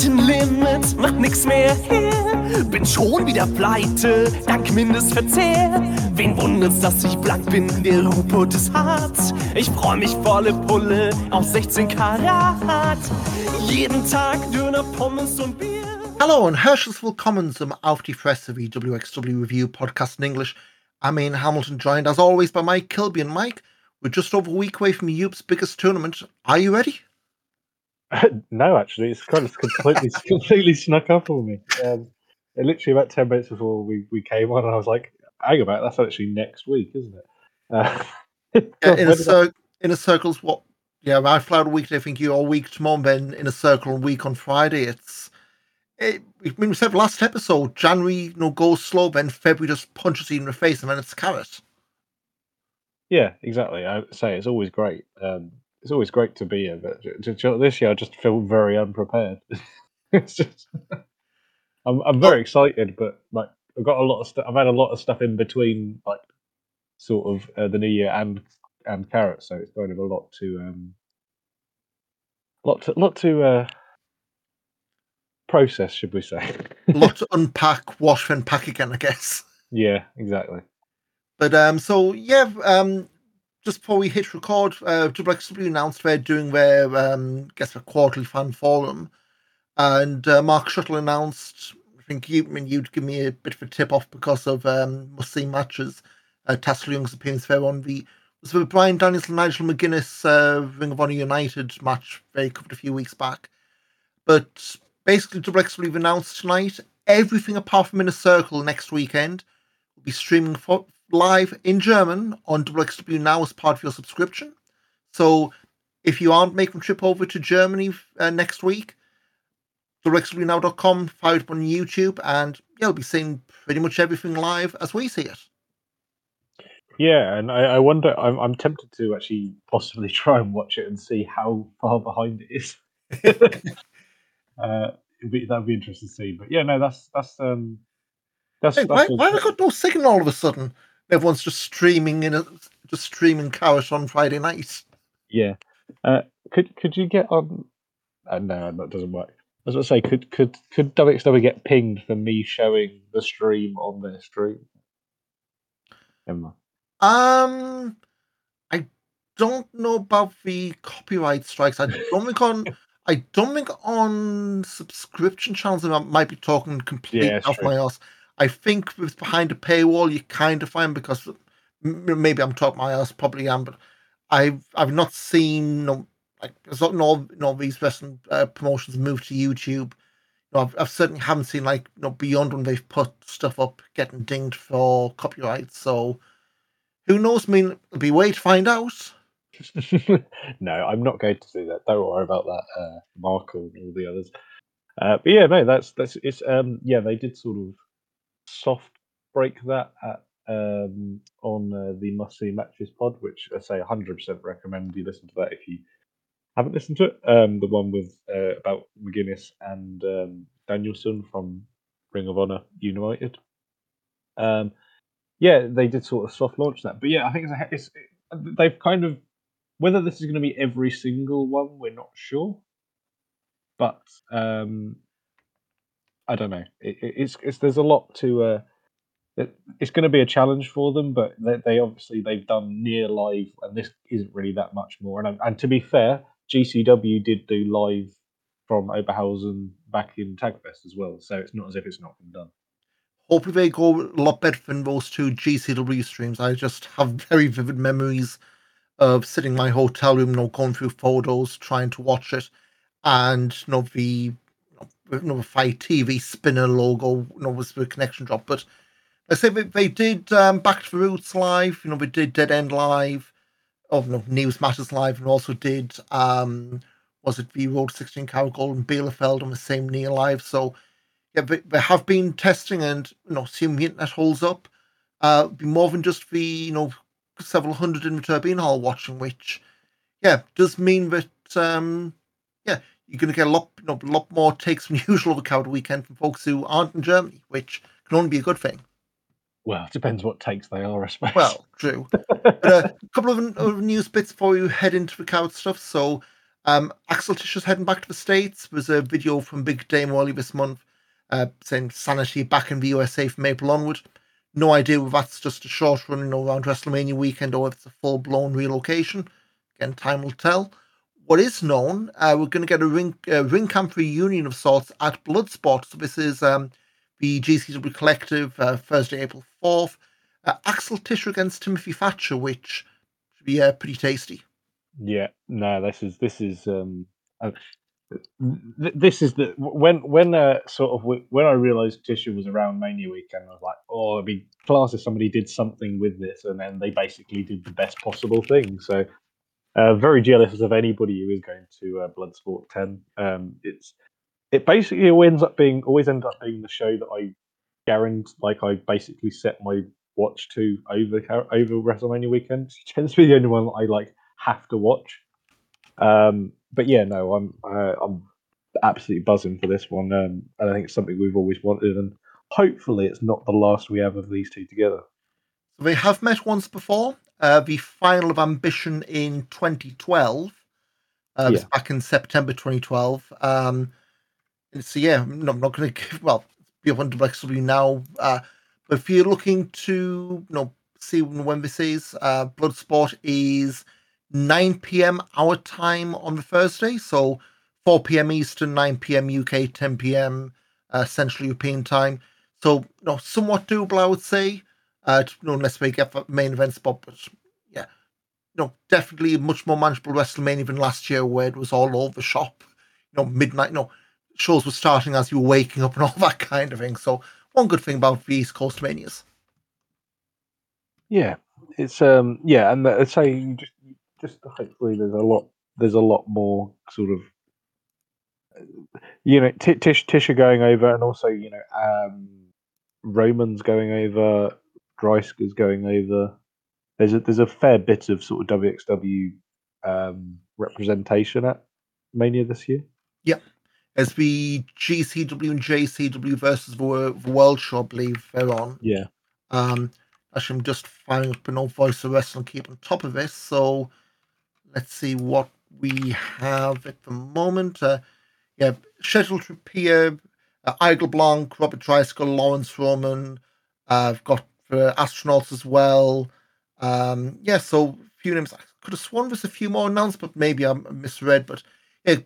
Die Kartenlimit macht nix mehr her. Bin schon wieder pleite, dank Mindestverzehr. Wen wundert's, dass ich blank bin? Der Ruhrpott ist hart. Ich freu mich volle Pulle auf 16 Karat. Jeden Tag Döner, Pommes und Bier. Hello and herzlich willkommen zum Auf die Fresse WXW Review podcast in English. I'm Ian Hamilton, joined as always by Mike Kilby. And Mike, we're just over a week away from Youp's biggest tournament. Are you ready? no, actually, it's kind of completely completely snuck up on me. Um, literally about ten minutes before we, we came on, and I was like, "Hang about, that's actually next week, isn't it?" Uh, yeah, in, a cir- Inner Circle's what? Yeah, I fly out a week. I think you're a week tomorrow, then Inner Circle a week on Friday. It's it, I mean, we said last episode, January you know goes slow, then February just punches you in the face, and then it's Carat. Yeah, exactly. I say it's always great. Um, it's always great to be here, but this year I just feel very unprepared. it's just, I'm I'm very excited, but like I've got a lot of stuff. I've had a lot of stuff in between, like sort of uh, the new year and and Carat, so it's kind of a lot to um, lot to lot to uh, process, should we say? a lot to unpack, wash, and pack again, I guess. Yeah, exactly. But um, so yeah, um, just before we hit record, uh, WXW announced they're doing their um, guess a quarterly fan forum, and uh, Mark Shuttle announced. I think you, I mean, you'd give me a bit of a tip off because of um, must see matches. Uh, Taz Young's appearance there on the was the Bryan Daniels and Nigel McGuinness uh, Ring of Honor Unified match they covered a few weeks back. But basically, WXW have announced tonight everything apart from Inner Circle next weekend will be streaming for, live in German on WXW Now as part of your subscription. So if you aren't making a trip over to Germany uh, next week, WXWNow.com, fire it on YouTube, and yeah, you'll be seeing pretty much everything live as we see it. Yeah, and I, I wonder. I'm, I'm tempted to actually possibly try and watch it and see how far behind it is. uh, be, that'd be interesting to see. But yeah, no, that's that's um, that's, hey, that's why, why have I got no signal all of a sudden? Everyone's just streaming in a just streaming Carat on Friday night. Yeah. Uh, could could you get on? Uh, no, that doesn't work. As I say, could could could WXW get pinged for me showing the stream on their stream? Emma. Um, I don't know about the copyright strikes. I don't think on. I don't think on subscription channels I might be talking completely yeah, off true. my ass. I think with behind a paywall, you kind of find because maybe I'm talking my ass, probably am, but I've I've not seen no like there's not all no these wrestling uh, promotions move to YouTube. I've, I've certainly haven't seen like you beyond when they've put stuff up getting dinged for copyright. So who knows? I mean, it'll be way to find out. no, I'm not going to do that. Don't worry about that, uh, Mark and all the others. Uh, but yeah, no, that's that's it's um yeah they did sort of soft break that at um, on uh, the Must See Matches pod, which I say 100% recommend you listen to that if you haven't listened to it. Um, the one with uh, about McGuinness and um, Danielson from Ring of Honor Unified. Um, yeah, they did sort of soft launch that, but yeah, I think it's, it's it, they've kind of whether this is going to be every single one, we're not sure. But um, I don't know. It, it's, it's there's a lot to. Uh, it, it's going to be a challenge for them, but they, they, obviously they've done near live, and this isn't really that much more. And and to be fair, GCW did do live from Oberhausen back in Tagfest as well, so it's not as if it's not been done. Hopefully, they go a lot better than those two GCW streams. I just have very vivid memories of sitting in my hotel room, you know, going through photos, trying to watch it, and you know the know, FITE TV spinner logo, you know, was the connection drop. But I say they, they did um, Back to the Roots live, you know, they did Dead End live, oh no, News Matters live, and also did um, was it the Road 16 Carat Gold and Bielefeld on the same near live. So yeah, they, they have been testing and you know, seeing the internet holds up. Uh, be more than just the you know several hundred in the Turbine Hall watching, which yeah does mean that um, yeah you're going to get a lot, you know, a lot more takes than usual over Coward Weekend from folks who aren't in Germany, which can only be a good thing. Well, it depends what takes they are, I suppose. Well, true. but, uh, a couple of, of, news bits before you head into the Coward stuff. So, Um, Axel Tischer's heading back to the States. There was a video from Big Damo early this month uh, saying Sanity back in the USA from April onward. No idea if that's just a short run you know, around WrestleMania weekend or if it's a full blown relocation. Again, time will tell. What is known, uh, we're going to get a ring, uh, Ringkampf reunion of sorts at Bloodsport. So this is um, the GCW Collective, uh, Thursday, April 4th. Uh, Axel Tischer against Timothy Thatcher, which should be uh, pretty tasty. Yeah, no, this is this is um, uh, this is the when when uh, sort of when I realised Tischer was around Mania weekend, I was like, oh, it'd be class if somebody did something with this, and then they basically did the best possible thing. So, uh, very jealous of anybody who is going to uh, Bloodsport Ten. Um, it's it basically always ends up being always ends up being the show that I guarantee, like I basically set my watch to over over WrestleMania weekend. It tends to be the only one that I like have to watch. Um, but yeah, no, I'm uh, I'm absolutely buzzing for this one, um, and I think it's something we've always wanted, and hopefully it's not the last we have of these two together. They have met once before. Uh, the final of Ambition in 2012. Uh, yeah. back in September 2012. Um, so yeah, I'm not going to give well be up on WXW now. Uh, but if you're looking to you know see when this is, uh, Bloodsport is 9 p.m. our time on the Thursday, so 4 p.m. Eastern, 9 p.m. UK, 10 p.m. Uh, Central European time. So, you know, somewhat doable, I would say. Uh, you know, unless we get the main event spot, but yeah, know, definitely much more manageable WrestleMania than last year, where it was all over shop. You know, midnight. You know, shows were starting as you were waking up and all that kind of thing. So, one good thing about the East Coast Manias. Yeah, it's um yeah, and I'd say just just hopefully there's a lot there's a lot more sort of you know Tish Tischer going over and also you know um Roman's going over Dreissker's going over there's a there's a fair bit of sort of WXW um representation at Mania this year. Yeah, As the GCW and JCW versus the, the World Show, I believe they're on. Yeah. Um, actually, I'm just firing up an old voice of wrestling, keep on top of this. So let's see what we have at the moment. Uh, yeah, scheduled to appear uh, Igel Blanc, Robert Dreissker, Laurance Roman. Uh, I've got uh, astronauts as well. Um, yeah, so a few names. I could have sworn there's a few more announced, but maybe I misread. But yeah,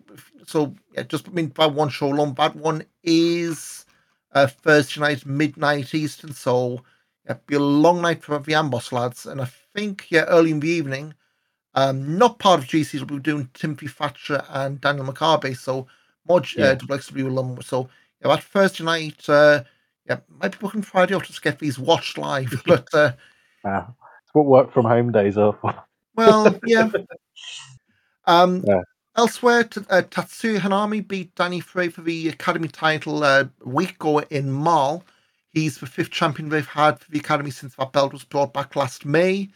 so yeah, just I mean by one show long. That one is uh, Thursday night, midnight Eastern. So yeah, be a long night for the Amboss lads. And I think yeah, early in the evening, um, not part of GC, we'll be doing Timothy Thatcher and Daniel Makabe, so more uh, yeah. WXW alum. So yeah, that Thursday night, uh, yeah, might be booking Friday off to get these watched live, but uh, ah, it's what work from home days are for. well, yeah. Um, yeah. Elsewhere, t- uh, Tatsuya Hanami beat Danny Frey for the Academy title uh, week ago in Marl. He's the fifth champion they've had for the Academy since that belt was brought back last May.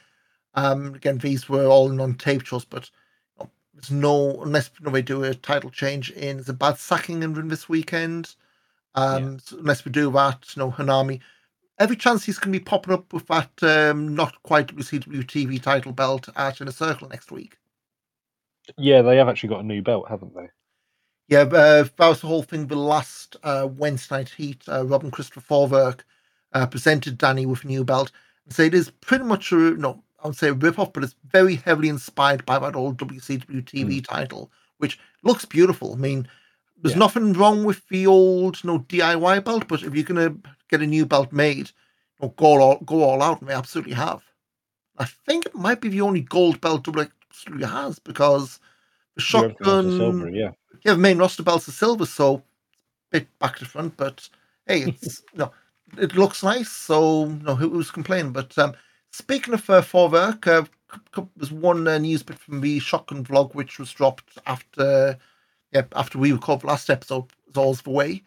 Um, again, these were all non-tape shows, but there's no unless you know, we do a title change in the Bad Säckingen this weekend. Um, yeah. so unless we do that, you know, Hanami, every chance he's going to be popping up with that um, not quite WCW TV title belt at Inner Circle next week. Yeah, they have actually got a new belt, haven't they? Yeah, uh, that was the whole thing. The last uh, Wednesday night heat, uh, Robin Christopher Forwerk uh, presented Danny with a new belt and said it is pretty much a no I would say a rip-off, but it's very heavily inspired by that old WCW TV mm. title, which looks beautiful. I mean, there's yeah. nothing wrong with the old you know, DIY belt, but if you're gonna get a new belt made, you know, go all go all out, and they absolutely have. I think it might be the only gold belt WCW has because the shotgun, silver, yeah, yeah, the main roster belts are silver, so bit back to front, but hey, it's you know, it looks nice, so you know, who's complaining? But um, Speaking of uh, Forwerk, uh, there's one uh, news bit from the Shotgun vlog which was dropped after yeah, after we recorded last episode, as always the way.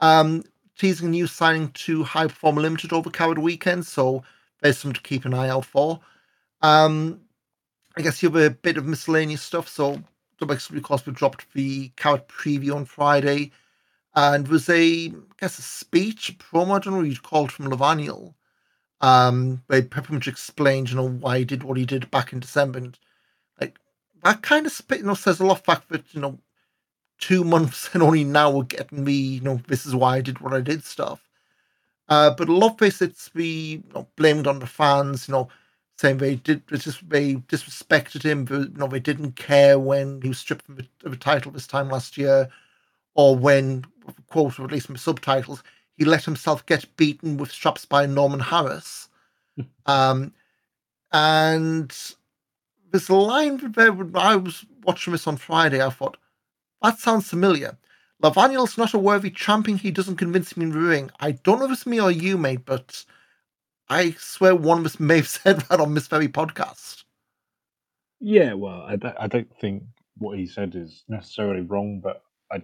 Um, teasing a new signing to High Performer Limited over Carat Weekend, so there's something to keep an eye out for. Um, I guess you have a bit of miscellaneous stuff, so WXW, of we dropped the Carat preview on Friday, and was a, I guess, a speech, promo, I don't know what you'd call it, from Levaniel, um, where much explained, you know, why he did what he did back in December. And like, that kind of you know says a lot. Fact that you know, two months and only now we're getting me. You know, this is why I did what I did stuff. Uh, but a lot of this it's be you know, blamed on the fans. You know, saying they did just they disrespected him. But, you know, they didn't care when he was stripped of the title this time last year, or when quote or at least my subtitles he let himself get beaten with straps by Norman Harras. um, and this line there, when I was watching this on Friday, I thought, that sounds familiar. Levaniel's not a worthy champion. He doesn't convince me in the ring. I don't know if it's me or you, mate, but I swear one of us may have said that on this very podcast. Yeah, well, I I don't think what he said is necessarily wrong, but I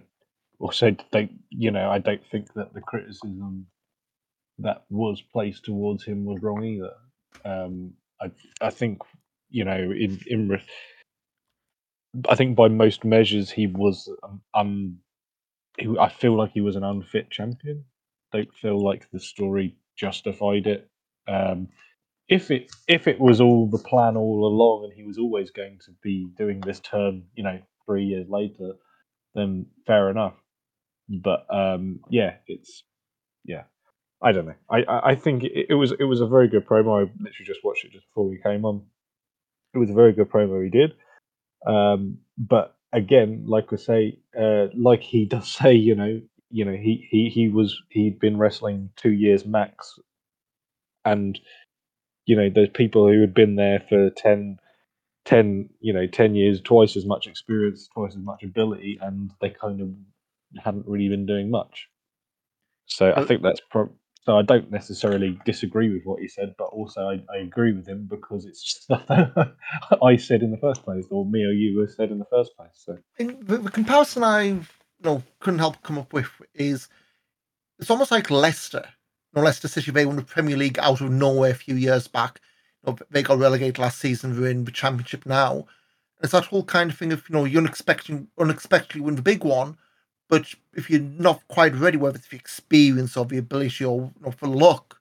also don't, you know, I don't think that the criticism that was placed towards him was wrong either. Um, I, I think, you know, in in, I think by most measures he was um, un, he, I feel like he was an unfit champion. Don't feel like the story justified it. Um, if it if it was all the plan all along, and he was always going to be doing this turn, you know, three years later, then fair enough. But um, yeah, it's yeah, I don't know. I I, I think it, it, was it was a very good promo. I literally just watched it just before we came on. It was a very good promo he did. Um, but again, like I say, uh, like he does say, you know, you know, he he he was he'd been wrestling two years max, and you know, there's people who had been there for 10, 10 you know, ten years, twice as much experience, twice as much ability, and they kind of hadn't really been doing much. So I think that's pro- so I don't necessarily disagree with what he said, but also I, I agree with him because it's stuff that I said in the first place, or me or you have said in the first place. So the, the comparison I you know couldn't help come up with is it's almost like Leicester. You know, Leicester City they won the Premier League out of nowhere a few years back. You know, they got relegated last season. They're in the Championship now. It's that whole kind of thing of you know you unexpectedly unexpectedly win the big one, but if you're not quite ready, whether it's the experience or the ability or, or for luck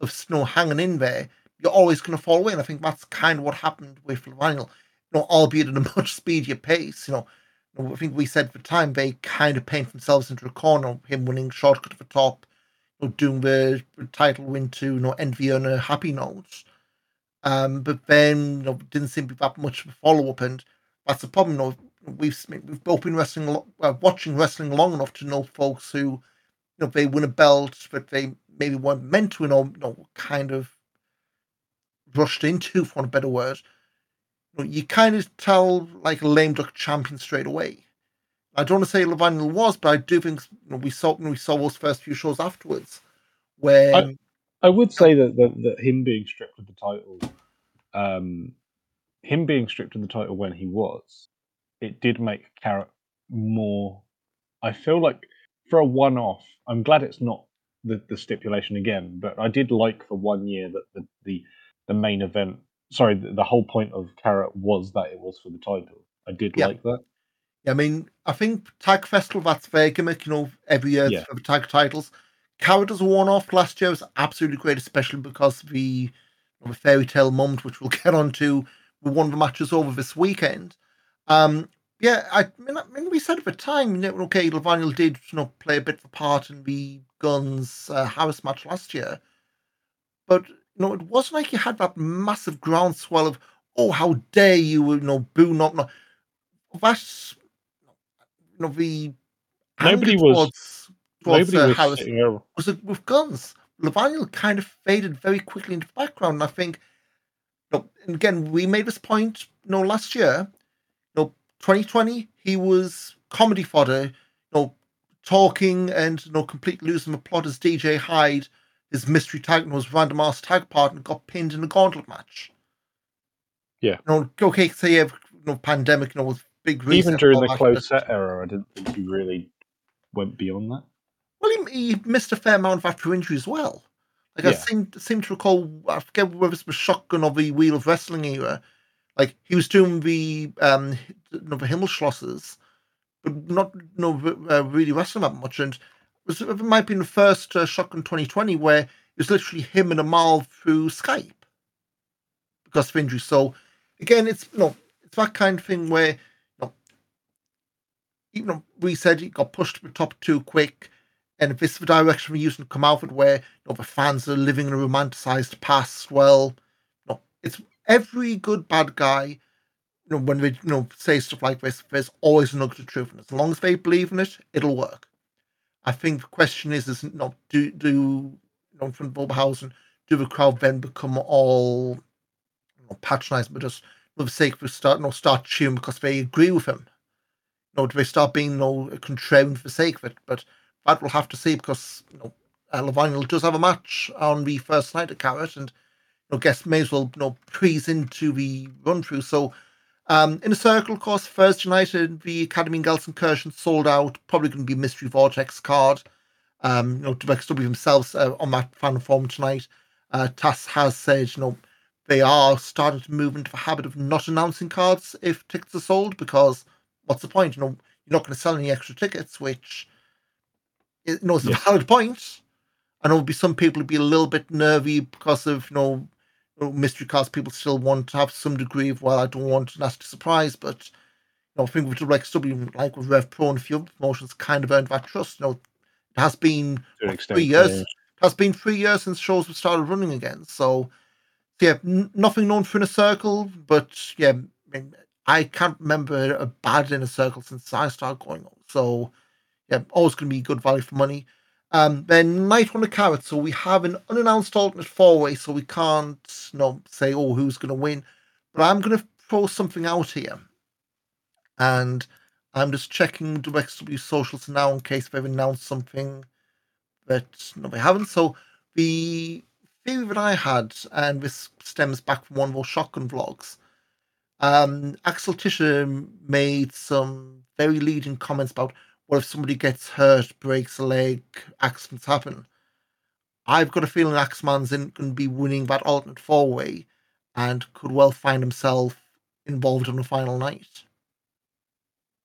of snow hanging in there, you're always going to fall away. And I think that's kind of what happened with Lionel, you know, albeit at a much speedier pace. You know, I think we said for time they kind of paint themselves into a corner, him winning shortcut to the top, you know, doing the title win to you know envy on a happy note. Um, but then you know, didn't seem to be that much of a follow up, and that's the problem. You know, we've we've both been wrestling, uh, watching wrestling long enough to know folks who, you know, they win a belt, but they maybe weren't meant to win, or you know, kind of rushed into, for a better word. You, know, you kind of tell like a lame duck champion straight away. I don't want to say Levaniel was, but I do think you know, we saw we saw those first few shows afterwards. Where I, I would say that, that that him being stripped of the title, um, him being stripped of the title when he was, it did make Carat more. I feel like for a one-off, I'm glad it's not the, the stipulation again, but I did like for one year that the the, the main event. Sorry, the, the whole point of Carat was that it was for the title. I did yeah. like that. Yeah, I mean, I think Tag Festival that's their gimmick. You know, every year yeah. for the tag titles. Carat as a one-off last year was absolutely great, especially because the, you know, the fairy tale moment, which we'll get onto, with one of the matches over this weekend. Um, yeah, I mean, I mean, we said at the time, you know, okay, Levaniel did, you know, play a bit of a part in the Guns uh, Harras match last year, but you know, it wasn't like you had that massive groundswell of, oh, how dare you, you know, boo, not, not. That's, you know, the nobody was, towards, nobody uh, was Harras was it with Guns. Levaniel kind of faded very quickly into the background, and I think, you know, again, we made this point, you know, last year 2020, he was comedy fodder, you know, talking and you know, completely losing the plot as DJ Hyde, his mystery tag was random ass tag partner, got pinned in a gauntlet match. Yeah. You know, okay, say you have know, pandemic, you know, with big Even during the closed set era, I didn't think he really went beyond that. Well, he, he missed a fair amount of after injury as well. Like yeah. I seem seem to recall, I forget whether it was Shotgun or the Wheel of Wrestling era. Like he was doing the um the Himmelschlosses, but not no uh, really wrestling that much. And it, was, it might been the first uh, Shotgun 2020 where it was literally him and Amal through Skype because of injury. So again, it's you know it's that kind of thing where you know, even though we said he got pushed to the top too quick, and if this is the direction we're using to come out with, where you know, the fans are living in a romanticized past, well, you know, it's every good bad guy. You know, when they you know say stuff like this, there's always a nugget of truth, and as long as they believe in it, it'll work. I think the question is, is not do do you know from Oberhausen, do the crowd then become all you know, patronizing, but just for the sake of start you know, start cheering because they agree with him? You know, do they start being you know, contrarian for the sake of it? But that we'll have to see because you know uh, Levine does have a match on the first night at Carat, and know, guess may as well you know freeze into the run through. So um, Inner Circle, of course, Thursday night the Academy in Gelsenkirchen sold out. Probably going to be Mystery Vortex card. Um, you know, WXW themselves uh, on that fan form tonight. Uh, TAS has said, you know, they are starting to move into the habit of not announcing cards if tickets are sold because what's the point? You know, you're not going to sell any extra tickets, which you know it's a valid point. I know be some people would be a little bit nervy because of you know, mystery cards. People still want to have some degree of well, I don't want a nasty surprise, but you know, I think with the WXW, like with Rev Pro and a few other promotions, kind of earned that trust. You know, it has been what, three years. Yeah. It has been three years since shows have started running again. So, yeah, n- nothing known for Inner Circle, but yeah, I, mean, I can't remember a bad Inner Circle since I started going on. So, yeah, always going to be good value for money. Um, then night on the Carat. So we have an unannounced alternate four way, so we can't you know, say, oh, who's going to win. But I'm going to throw something out here. And I'm just checking WXW socials now in case they've announced something that no, they haven't. So the theory that I had, and this stems back from one of those shotgun vlogs, um, Axel Tischer made some very leading comments about what if somebody gets hurt, breaks a leg, accidents happen. I've got a feeling Axeman's going to be winning that alternate four way and could well find himself involved on the final night.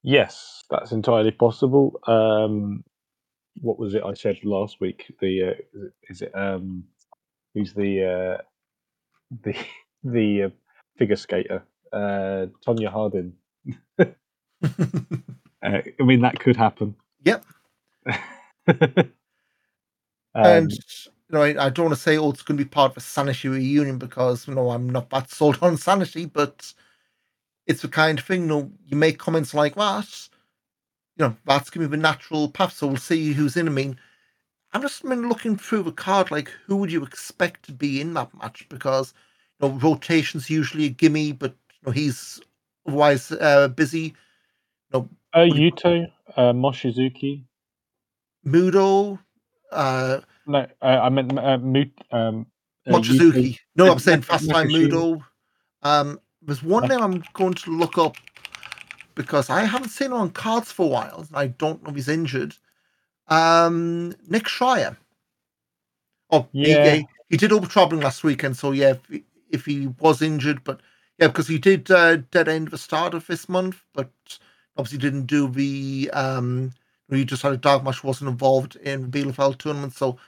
Yes, that's entirely possible. Um, what was it I said last week? The uh, is it um, who's the uh, the the uh, figure skater? Uh, Tonya Harding. Uh, I mean, that could happen. Yep. um, and you know, I, I, don't want to say, oh, it's going to be part of a sanity reunion because you know I'm not that sold on sanity, but it's the kind of thing. You know, you make comments like that, you know, that's going to be the natural path. So we'll see who's in. I mean, I'm just I mean, looking through the card, like who would you expect to be in that match? Because you know, rotation's usually a gimme, but you know, he's otherwise uh, busy. You know, uh, Yuto, uh, Mochizuki. Mudo. Uh, no, uh, I meant uh, Mut, um, uh, Mochizuki. No, I'm saying Fast Time Mudo. Um, there's one name I'm going to look up because I haven't seen him on cards for a while. And I don't know if he's injured. Um, Nick Schreier. Oh, yeah. He, he did over traveling last weekend, so yeah, if, if, he was injured, but yeah, because he did uh, dead end the start of this month, but obviously didn't do the um he just had a dark match wasn't involved in the Bielefeld tournament so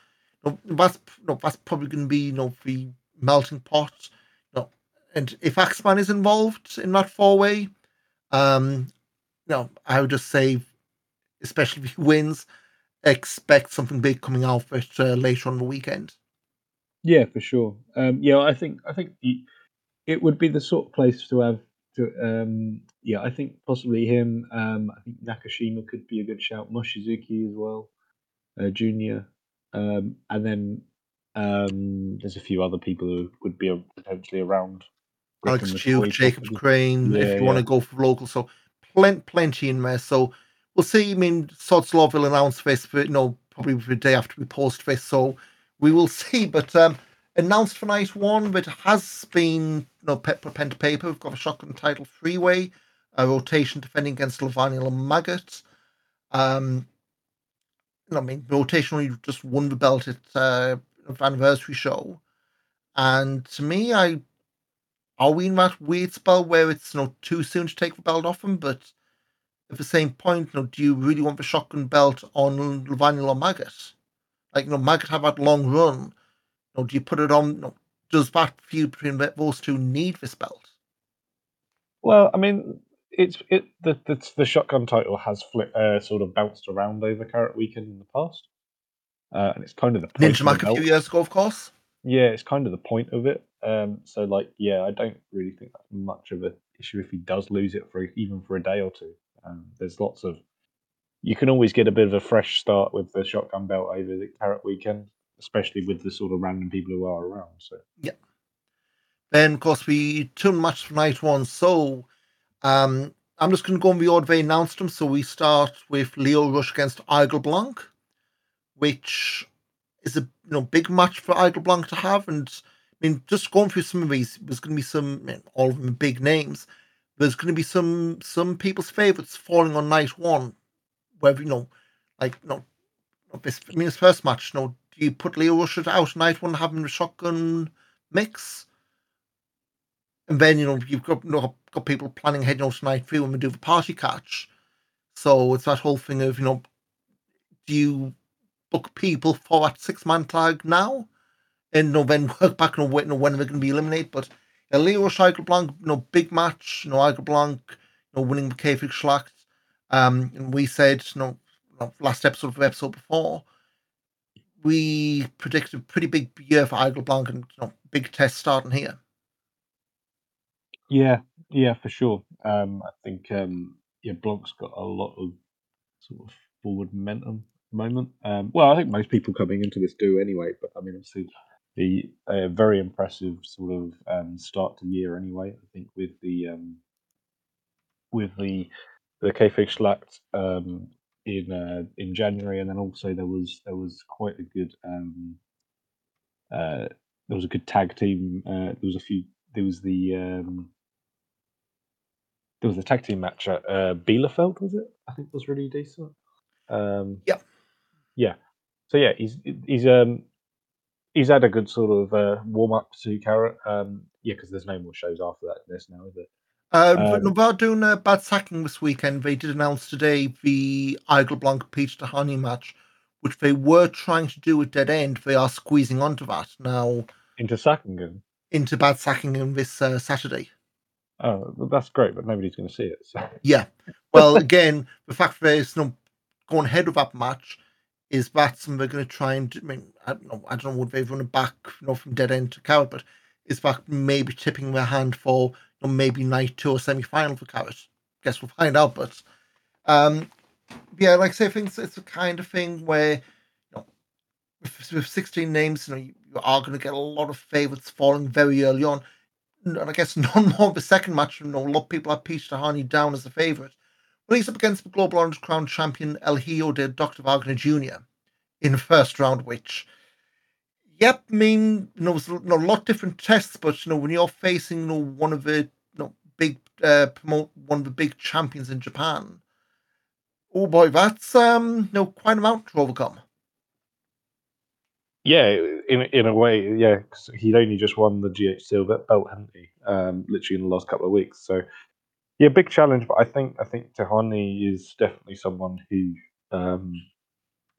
you know, that's you know, that's probably going to be you know the melting pot you know, and if Axeman is involved in that four way um you know I would just say especially if he wins expect something big coming out of it uh, later on the weekend. Yeah for sure. Um yeah I think I think it would be the sort of place to have to, um, yeah, I think possibly him. Um, I think Nakashima could be a good shout. Mochizuki as well, uh, Junior, um, and then um, there's a few other people who would be potentially around. Alex Duke, Jacob Crane, yeah, if you yeah. want to go for local. So plenty, plenty in there. So we'll see. I mean, Sods will announce this, you know, probably the day after we post this. So we will see. But um, announced for night one, but has been you know pepper pen to paper. We've got a shotgun title three way, a rotation defending against Levaniel and Maggot. Um, I mean, rotation only just won the belt at uh, anniversary show, and to me, I are we in that weird spell where it's you know too soon to take the belt off him, but at the same point, you know, do you really want the shotgun belt on Levaniel or Maggot? Like, you know, Maggot have that long run know, do you put it on? You know, does that feud between those two need this belt? Well, I mean, it's it the the, the shotgun title has flit, uh, sort of bounced around over Carat Weekend in the past, uh, and it's kind of the point Ninja of Mac a few years ago, of course. Yeah, it's kind of the point of it. Um, so like, yeah, I don't really think that's much of an issue if he does lose it for even for a day or two. Um, there's lots of you can always get a bit of a fresh start with the shotgun belt over the Carat Weekend, especially with the sort of random people who are around. So yeah. Then, of course, we two match for night one. So, um, I'm just going to go on the order they announced them. So we start with Leo Rush against Igel Blanc, which is a you know big match for Igel Blanc to have. And I mean, just going through some of these, there's going to be some, all of them big names. There's going to be some some people's favorites falling on night one. Whether you know, like you know, this I mean, this first match. You know, you put Leo Rush out night one, having the shotgun mix? And then you know you've got you know, got people planning heading out tonight too when we do the party catch. So it's that whole thing of you know, do you book people for that six man tag now, and you know, then work back and wait, you know, when they're going to be eliminated. But yeah, Leo Scheichel Blanc, you know, big match. You know, Igel Blanc, you know, winning the Kfig Schlacht. Um, and we said, you know, you last episode of episode before, we predicted a pretty big year for Igel Blanc and you know, big test starting here. yeah, yeah, for sure. Um, I think um, yeah, Blanc's got a lot of sort of forward momentum at the moment. Um, well, I think most people coming into this do anyway. But I mean, obviously, the uh, very impressive sort of um, start to year anyway. I think with the um, with the the Kfig Schlacht um, in uh, in January, and then also there was there was quite a good um, uh, there was a good tag team. Uh, there was a few. There was the um, there was a tag team match at uh, Bielefeld, was it? I think was really decent. Um, Yep. Yeah. So yeah, he's he's um he's had a good sort of uh, warm up to Carat. Um, yeah, because there's no more shows after that. This now, is it? Uh, but Um, about doing a bad sacking this weekend, they did announce today the Igel Blanc Peach Tihanyi match, which they were trying to do at Dead End. They are squeezing onto that now Into sacking Sackingen. into bad sacking on this uh, Saturday. Oh, well, that's great, but nobody's going to see it. So. Yeah. Well, again, the fact that there's no going ahead with that match is that something they're going to try and. I mean, I don't know. I don't know what they've run it back, you know, from Dead End to Carat, but is that maybe tipping their hand for know, maybe night two or semi final for Carat? Guess we'll find out. But um, yeah, like I say, I think it's, the kind of thing where you know, with, with 16 names, you know, you, are going to get a lot of favorites falling very early on. And I guess none more of the second match. You know, a lot of people have Peach Tihanyi down as a favorite. Well, he's up against the Global Honored Crown champion El Hijo de Dr. Wagner Jr. in the first round, which, yep, I mean, you know, you know, a lot of different tests, but, you know, when you're facing, you know, one of the, you know, big, uh, promote, one of the big champions in Japan, oh boy, that's, um, you know, quite a mountain to overcome. Yeah, in in a way, yeah. 'cause he'd only just won the GH Silver belt, hadn't he? Um, literally in the last couple of weeks. So, yeah, big challenge. But I think I think Tihanyi is definitely someone who um,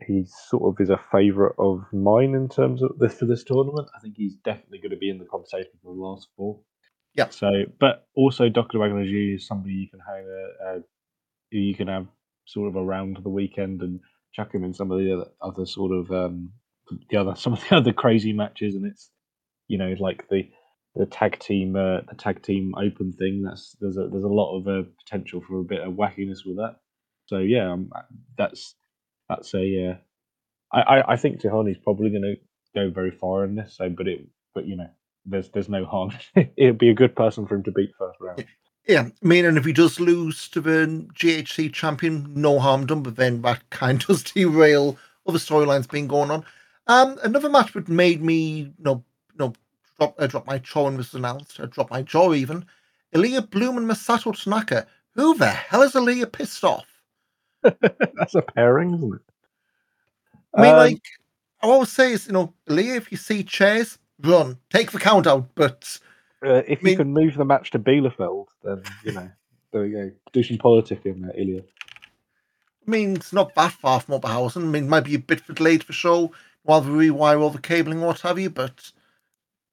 he sort of is a favourite of mine in terms of this for this tournament. I think he's definitely going to be in the conversation for the last four. Yeah. So, but also Dr. Wagner is somebody you can have a, a you can have sort of around the weekend and chuck him in some of the other, other sort of um, the other some of the other crazy matches, and it's you know like the the tag team uh, the tag team open thing. That's there's a there's a lot of uh, potential for a bit of wackiness with that. So yeah, um, that's that's a uh, I, I I think Tihanyi's probably going to go very far in this. So, but it but you know there's there's no harm. It'd be a good person for him to beat first round. Yeah, I mean, and if he does lose to the GHC champion, no harm done, but then that kind of derail other storylines being going on. Um, another match that made me, you know, drop, uh, drop my jaw and was announced, I dropped my jaw even. Ilya Bloom and Masato Tanaka. Who the hell is Ilya pissed off? That's a pairing, isn't it? I mean, Um, like, I always say is, you know, Ilya, if you see chairs, run, take the count out, but Uh, if I mean- you can move the match to Bielefeld, then you know there we go. Do some politic in there, Ilya. I mean, it's not that far from Oberhausen. I mean, it might be a bit delayed for show while they rewire all the cabling, what have you, but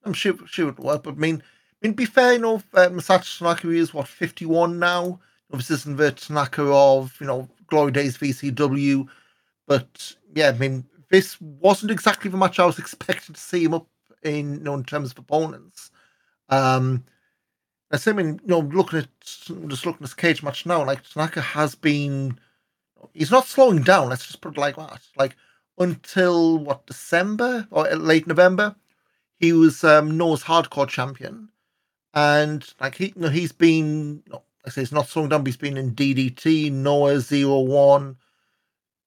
I'm sure, sure it'll work. But I mean, I mean, be fair, you know, uh, Masato Tanaka is what fifty one now. Obviously, isn't the Tanaka of you know Glory Days ECW, but yeah, I mean, this wasn't exactly the match I was expecting to see him up in, you know, in terms of opponents. Um, I mean, you know, looking at just looking at this cage match now, like Tanaka has been, he's not slowing down. Let's just put it like that. Like until what December or late November, he was um, Noah's hardcore champion, and like he, you know, he's been, you know, I say it's not slowing down. But he's been in DDT, Noah Zero One,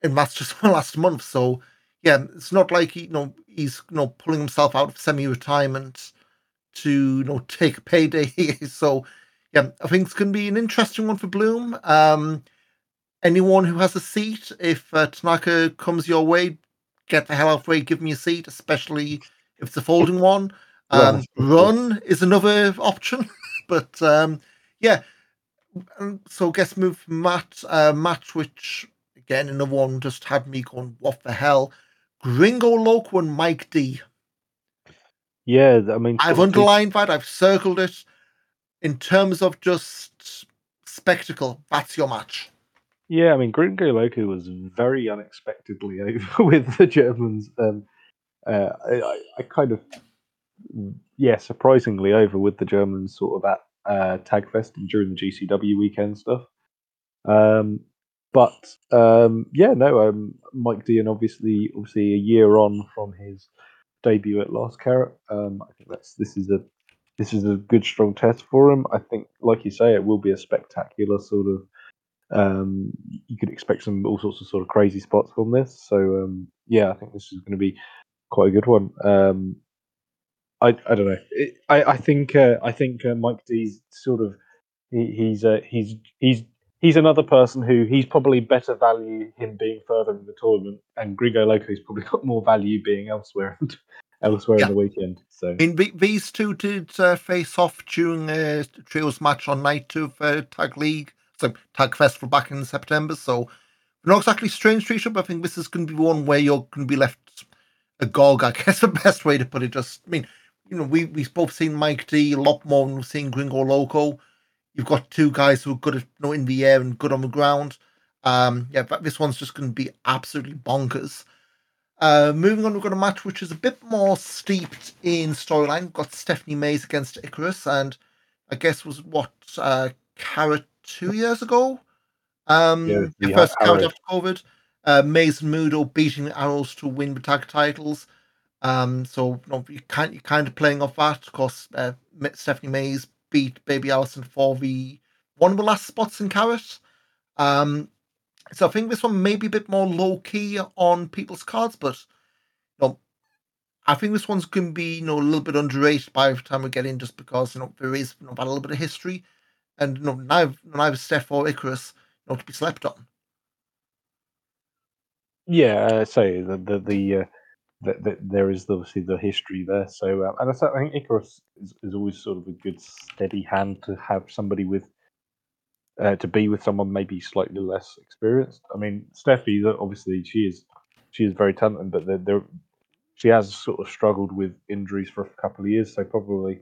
and that's just last month. So yeah, it's not like he, you know he's you know pulling himself out of semi-retirement to you know take a payday. so yeah, I think it's going to be an interesting one for Bloom. Um, anyone who has a seat, if uh, Tanaka comes your way, get the hell out of the way, give me a seat, especially if it's a folding one. Um, run is another option, but um, yeah. So guess move Matt uh, match, which again another one just had me going, what the hell? Gringo Loco and Mike D. Yeah, I mean, I've underlined that. I've circled it. In terms of just spectacle, that's your match. Yeah, I mean, Gringo Loco was very unexpectedly over with the Germans. Um, uh, I, I, kind of, yeah, surprisingly over with the Germans sort of at uh, Tagfest and during the GCW weekend stuff. Um, but um, yeah, no, um, Mike Dean obviously, obviously a year on from his debut at Last Carat. Um, I think that's this is a this is a good strong test for him. I think, like you say, it will be a spectacular sort of um, you could expect some all sorts of sort of crazy spots from this. So um, yeah, I think this is going to be quite a good one. Um, I I don't know. It, I I think uh, I think uh, Mike D's sort of he, he's uh, he's he's he's another person who he's probably better value him being further in the tournament, and Gringo Loco's probably got more value being elsewhere elsewhere yeah. in the weekend. So in these two did uh, face off during a trios match on night of uh, tag league so Tag Festival back in September. So not exactly strange to each other, but I think this is going to be one where you're going to be left agog. I guess the best way to put it. Just, I mean, you know, we we've both seen Mike D a lot more than we've seen Gringo Loco. You've got two guys who are good at you know, in the air and good on the ground. Um, yeah, but this one's just going to be absolutely bonkers. Uh, moving on, we've got a match which is a bit more steeped in storyline. We've got Stephanie Maze against Icarus, and I guess was what uh, Carat two years ago. Um, yeah, the first count after COVID. Uh, Mason Mudo beating Arrows to win the tag titles. Um, so you, know, you can't you kind of playing off that. Of course, uh, Stephanie Maze beat Baby Allison for the one of the last spots in Carat. Um, so I think this one may be a bit more low key on people's cards, but you know, I think this one's going to be you know a little bit underrated by the time we get in, just because you know there is you know, a little bit of history and you know, now neither Steph or Icarus not to be slept on. Yeah, uh, so the the the, uh, the, the, there is obviously the history there. So um, and I, think Icarus is, is, always sort of a good steady hand to have somebody with uh, to be with someone maybe slightly less experienced. I mean, Steffi, obviously she is she is very talented, but she has sort of struggled with injuries for a couple of years. So probably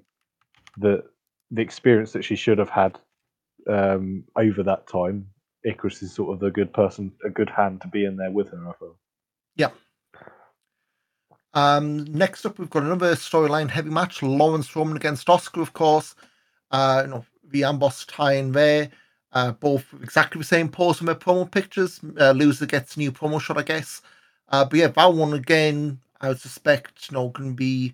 the the experience that she should have had um, over that time, Icarus is sort of a good person, a good hand to be in there with her. I feel. Yeah. Um, next up, we've got another storyline heavy match: Laurance Roman against Oscar, of course. Uh, you know, the Amboss tie in there. Uh, both exactly the same pose in their promo pictures. Uh, loser gets new promo shot, I guess. Uh, but yeah, that one again, I would suspect, you know, can be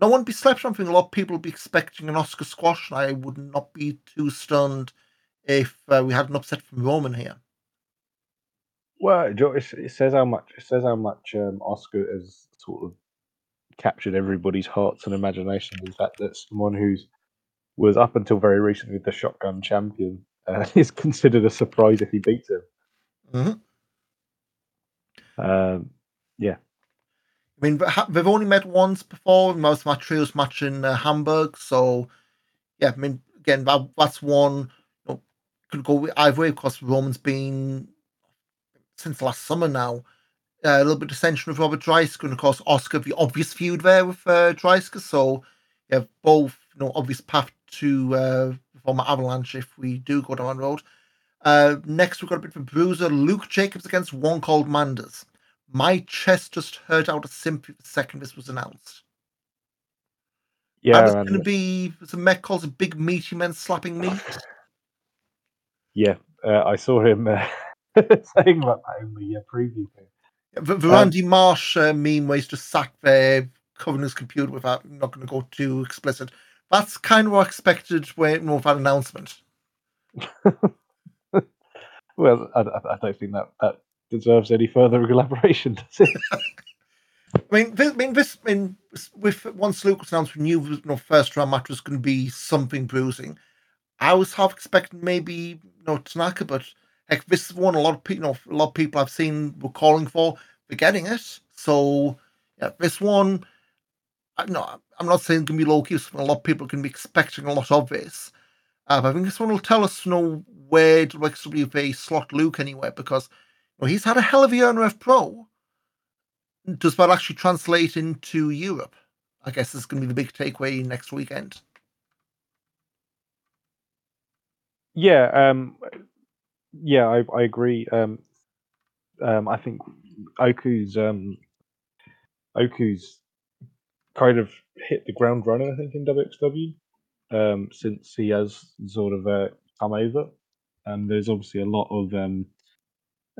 no one be slept on. A lot of people will be expecting an Oscar squash. and I would not be too stunned if uh, we had an upset from Roman here. Well, Joe, it says how much it says how much um, Asuka has sort of captured everybody's hearts and imagination. The fact that someone who's was up until very recently the shotgun champion uh, is considered a surprise if he beats him. Mm-hmm. Um, yeah. I mean, they've only met once before. Most of my trios match in uh, Hamburg, so yeah. I mean, again, that, that's one could go either way because Roman's been since last summer now. Uh, a little bit of dissension with Robert Dreissker, and of course Oscar, the obvious feud there with uh, Dreissker. So you have both, you know, obvious path to uh, former Avalanche if we do go down that road. Uh, next, we've got a bit of a bruiser Luke Jacobs against one called Manders. My chest just hurt out of sympathy the second this was announced. Yeah, it's and- going to be some Met calls a big meaty men slapping meat. yeah. Uh, I saw him uh, saying about that in the uh, preview thing. The, Um, Randy Marsh uh, meme where he's just sat there covering his computer without, I'm not going to go too explicit. That's kind of what I expected when with that announcement. Well, I, I I don't think that that deserves any further elaboration, does it? I mean, this, I mean, this, I mean, with once Luke was announced, we knew you know, first round match was going to be something bruising. I was half expecting maybe you know Tanaka, but heck, this is one a lot of people, you know, a lot of people I've seen were calling for. They're getting it, so yeah, this one. I, no, I'm not saying it's to be low key. so A lot of people can be expecting a lot of this. Uh, but I think this one will tell us, you know, where WXW slot Luke anywhere because you know, he's had a hell of a year in Rev Pro does that actually translate into Europe? I guess is going to be the big takeaway next weekend. Yeah, um, yeah, I, I agree. Um, um, I think Oku's um, Oku's kind of hit the ground running. I think in WXW um, since he has sort of uh, come over, and there's obviously a lot of um,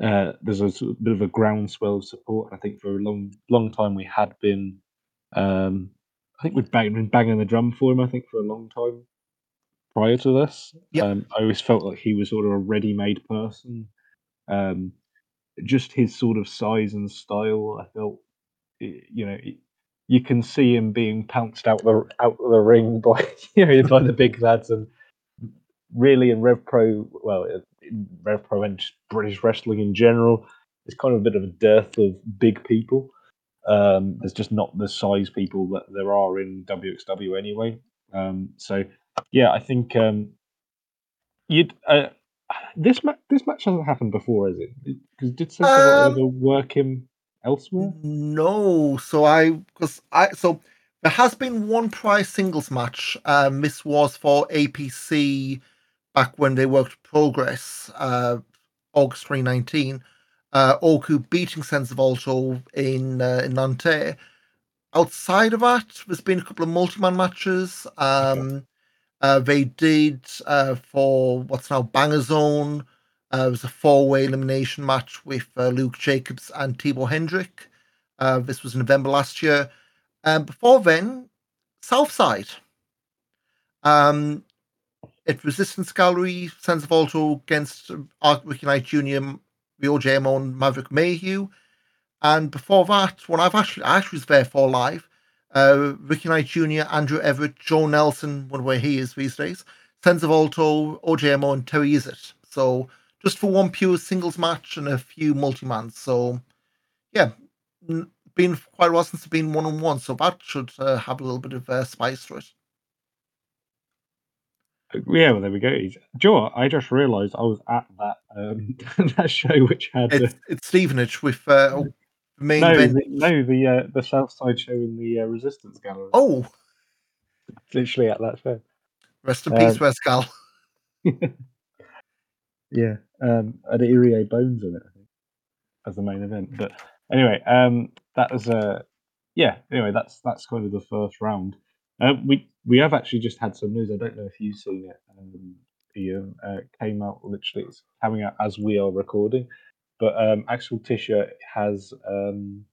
uh, there's a sort of bit of a groundswell of support. I think for a long long time we had been, um, I think bang, been banging the drum for him. I think for a long time prior to this. Yep. Um, I always felt like he was sort of a ready-made person. Um, just his sort of size and style, I felt, you know, you can see him being pounced out the out of the ring by you know by the big lads, and really in Rev Pro, well, in Rev Pro and just British wrestling in general, there's kind of a bit of a dearth of big people. Um, there's just not the size people that there are in WXW anyway. Um, so yeah, I think um, you'd uh, this match this match hasn't happened before, has it? Because did Sentinel Um, ever work him elsewhere? No, so I because I so there has been one prior singles match. Um, this was for APC back when they worked Progress, uh, August 2019. Uh, Oku beating Senza Volto in uh, in Nanterre. Outside of that, there's been a couple of multi-man matches. Um, uh, they did uh, for what's now Banger Zone. Uh, it was a four-way elimination match with uh, Luke Jacobs and Tibor Hendrick. Uh, this was November last year. Um, before then, Southside. Um, at Resistance Gallery, Senza Volto against Art Ricky Knight Jr., Rio JMO, and Maverick Mayhew. And before that, when I've actually I actually was there for live, uh, Ricky Knight Jr., Andrew Everett, Joe Nelson, one where he is these days, Senza Volto, OJMO, and Terry Izzet. So just for one pure singles match and a few multi-mans. So yeah, been quite a while since it's been one on one, so that should uh, have a little bit of uh, spice to it. Yeah, well, there we go. Joe, I just realised I was at that um, that show which had It's it's Stevenage with uh, main no, event. the, no the uh, the Southside show in the uh, Resistance Gallery. Oh, literally at that show. rest in peace, Um, Rescal. Yeah, um, had Irie Bones in it, I think, as the main event. But anyway, um, that was uh, yeah. Anyway, that's that's kind of the first round. Um, we we have actually just had some news. I don't know if you've seen it. Um, Ian uh, came out literally. It's coming out as we are recording. But um, Axel Tischer has um,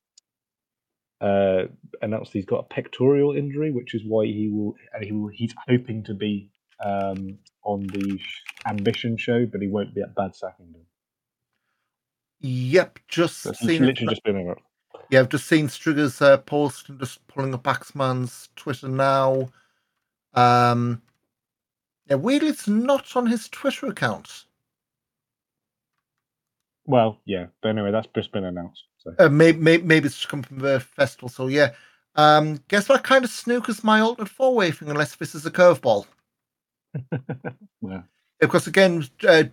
uh, announced he's got a pectoral injury, which is why he will. He will. He's hoping to be um, on the Ambition show, but he won't be at Bad Säckingen. Yep, just So seen literally it. just been announced. Yeah, I've just seen Strigger's uh, post and just pulling up Axman's Twitter now. Um, yeah, weirdly, it's not on his Twitter account. Well, yeah, but anyway, that's just been announced. So Uh, maybe, maybe maybe it's come from the festival. So yeah, um, guess what kind of snookers my alternate four way thing, unless this is a curveball. yeah, course, again, uh,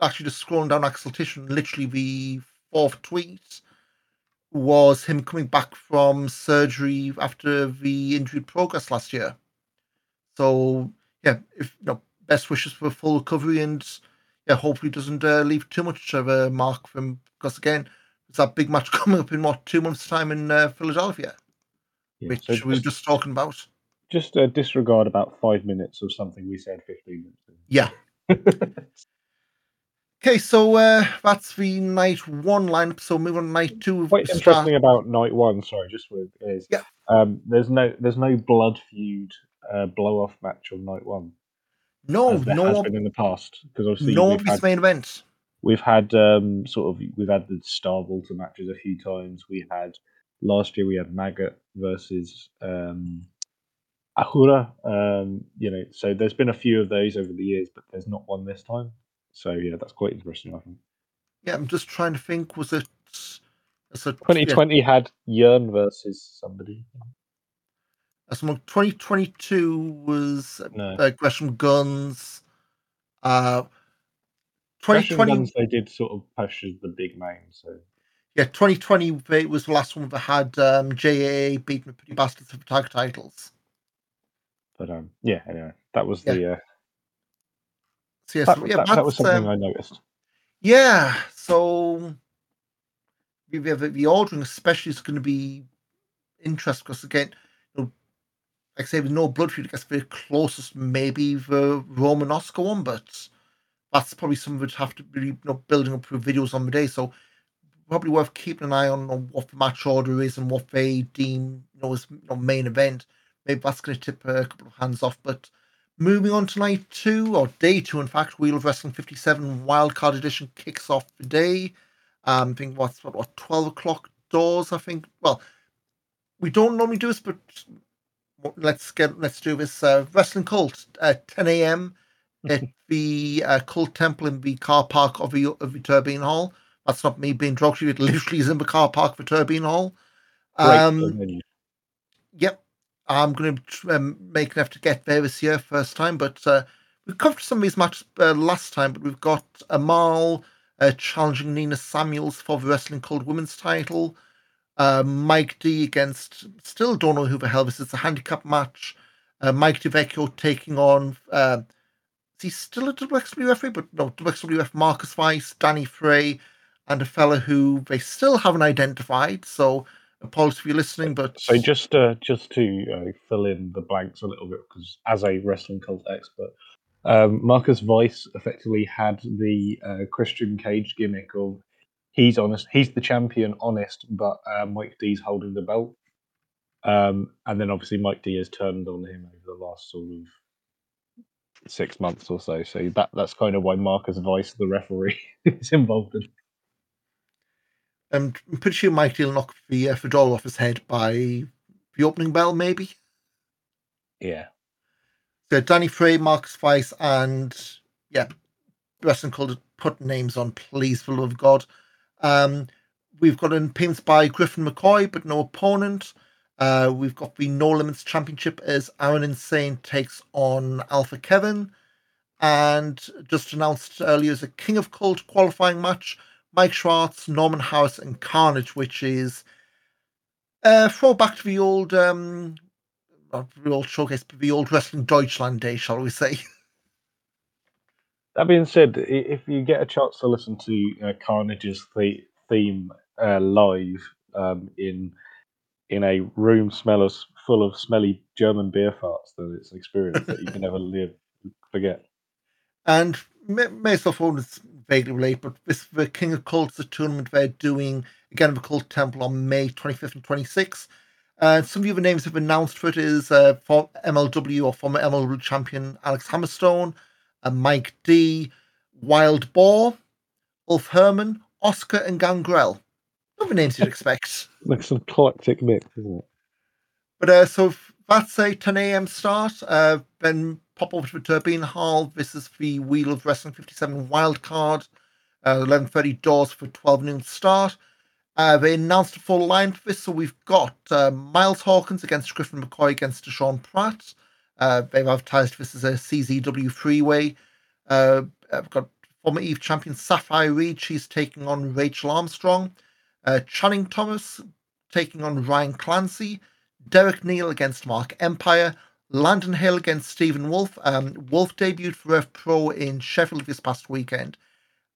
actually just scrolling down Axel Tischer, literally the fourth tweet was him coming back from surgery after the injury progress last year. So yeah, if you know, best wishes for full recovery and yeah, hopefully doesn't uh, leave too much of a mark from because again, it's that big match coming up in what two months' time in uh, Philadelphia, Yeah, which so we were just, just talking about. just uh, disregard about five minutes of something we said 15 minutes ago. Yeah. Okay, so uh, that's the night one lineup. So move on to night two. Quite interesting about night one. Sorry, just with is Yeah. um, there's no there's no blood feud uh, blow off match on night one. No, as there no, has been in the past because obviously no we've had, main event. we've had um, sort of we've had the Star Volta matches a few times. We had last year we had Maggot versus um, Ahura. Um, you know, so there's been a few of those over the years, but there's not one this time. So yeah, that's quite interesting. I think Yeah, I'm just trying to think. Was it? It's a 2020 had Yearn versus somebody. Yeah, so 2022 was No, uh, Gresham Guns. Uh, Crash and 2020, Guns, they did sort of push as the big name. So yeah, 2020 they- was the last one that had um, JAA beating the Pretty Bastards for tag titles. But um, yeah, anyway, that was Yeah. the uh, So yes, that, yeah, that, that was something um, I noticed. Yeah, so we the, the ordering, especially, is going to be interesting because again, like I say, with no blood feud, I guess the closest maybe the Roman Oscar one, but that's probably something we'd have to be you know, building up through videos on the day. So probably worth keeping an eye on, on what the match order is and what they deem you know as you know, main event. Maybe that's going to tip a couple of hands off, but. Moving on to night two, or day two, in fact, Wheel of Wrestling 57 Wildcard Edition kicks off the day. Um, I think what's what, what 12 o'clock doors, I think. Well, we don't normally do this, but let's get let's do this. Uh, Wrestling Cult at 10 a.m. at the uh, Cult Temple in the car park of the, of the Turbine Hall. That's not me being drunk. It literally is in the car park for Turbine Hall. Um. Yep. I'm going to um, make an effort to get there this year, first time. But uh, we covered some of these matches uh, last time. But we've got Amal uh, challenging Nina Samuels for the Wrestling Cult Women's title. Uh, Mike D against, still don't know who the hell this is, a handicap match. Uh, Mike DeVecchio taking on, uh, is he still a WXW referee? But no, WXWF Marcus Weiss, Danny Frey, and a fella who they still haven't identified. So apologies if you're listening, but So just uh, just to uh, fill in the blanks a little bit, because as a wrestling cult expert, um, Marcus Weiss effectively had the uh, Christian Cage gimmick of he's honest, he's the champion, honest, but uh, Mike D's holding the belt. Um, and then obviously Mike D has turned on him over the last sort of six months or so. So that that's kind of why Marcus Vice, the referee, is involved in. I'm pretty sure Mike D will knock the uh, fedora off his head by the opening bell, maybe. Yeah. So Danny Frey, Marcus Weiss, and yeah, wrestling called it put names on, please, for the love of God. Um, we've got an appearance by Griffin McCoy, but no opponent. Uh, we've got the No Limits Championship as Aaron Insane takes on Alpha Kevin. And just announced earlier as a King of Cult qualifying match. Mike Schwartz, Norman Harras, and Carnage, which is uh, throwback to the old um, the old showcase, but the old wrestling Deutschland day, shall we say? That being said, if you get a chance to listen to uh, Carnage's the- theme uh, live um, in in a room smell of, full of smelly German beer farts, then it's an experience that you can never live forget. And may, may well vaguely related, but this the King of Cults, the tournament they're doing again the Cult Temple on May 25th and 26th. Uh, some of the other names have been announced for it is uh, for MLW or former MLW champion Alex Hammerstone, Mike D, Wild Boar, Ulf Herman, Oscar, and Gangrel. Other names you'd expect. Like some eclectic mix, isn't it? But uh, so that's a 10 a.m. start. Uh, then pop over to the Turbine Hall. This is the Wheel of Wrestling 57 wild card. Uh, 11:30 doors for 12 noon start. Uh, they announced a full line for this, so we've got uh, Miles Hawkins against Griffin McCoy against Deshaun Pratt. Uh, they've advertised this as a CZW freeway. Uh, I've got former Eve champion Sapphire Reed. She's taking on Rachel Armstrong. Uh, Channing Thomas taking on Ryan Clancy. Derek Neal against Mark Empire. Landon Hill against Stephen Wolf. Um, Wolf debuted for Rev Pro in Sheffield this past weekend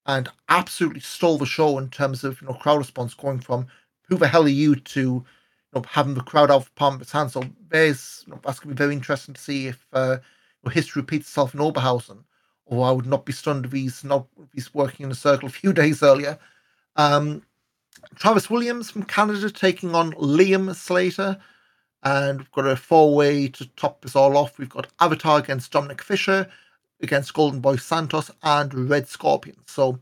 and absolutely stole the show in terms of you know crowd response, going from "Who the hell are you?" to having the crowd out of its hands. So there's you know, that's going to be very interesting to see if uh, history repeats itself in Oberhausen. Or I would not be stunned if he's not if he's working in a circle a few days earlier. Um, Travis Williams from Canada taking on Liam Slater. And we've got a four way to top this all off. We've got Avatar against Dominic Fisher, against Golden Boy Santos, and Red Scorpion. So,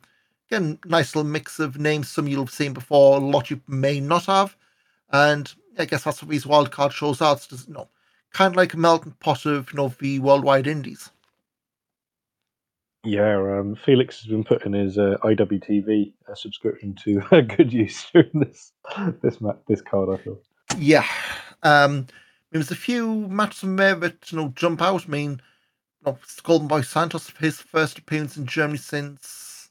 again, nice little mix of names. Some you'll have seen before, a lot you may not have. And I guess that's what these wildcard shows are. It's just, you know, kind of like a melting pot of you know, the worldwide indies. Yeah, um, Felix has been putting his uh, IWTV uh, subscription to uh, good use during this this ma- this card. I feel. Yeah, um, there was a few matches in there that you know jump out. I mean, you know, Golden Boy Santos, his first appearance in Germany since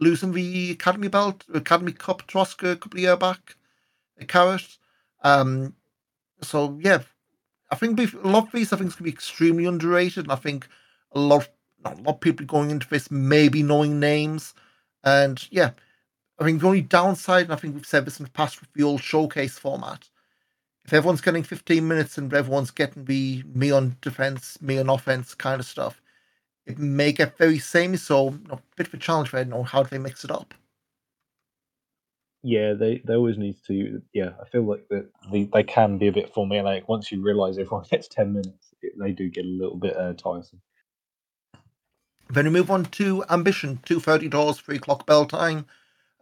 losing the Academy belt, Academy Cup to Oscar a couple of years back, a Carat. Um, so yeah, I think a lot of these I think is going to be extremely underrated, and I think a lot, of, a lot of people going into this maybe knowing names, and yeah, I think the only downside, and I think we've said this in the past with the old showcase format, if everyone's getting 15 minutes and everyone's getting the me on defense, me on offense kind of stuff, it may get very samey. So, you know, a bit of a challenge there. You know, how do they mix it up? Yeah, they, they always need to. Yeah, I feel like that they, they can be a bit formulaic. Once you realise everyone gets 10 minutes, it, they do get a little bit uh, tiresome. Then we move on to Ambition, two thirty dollars, three o'clock bell time.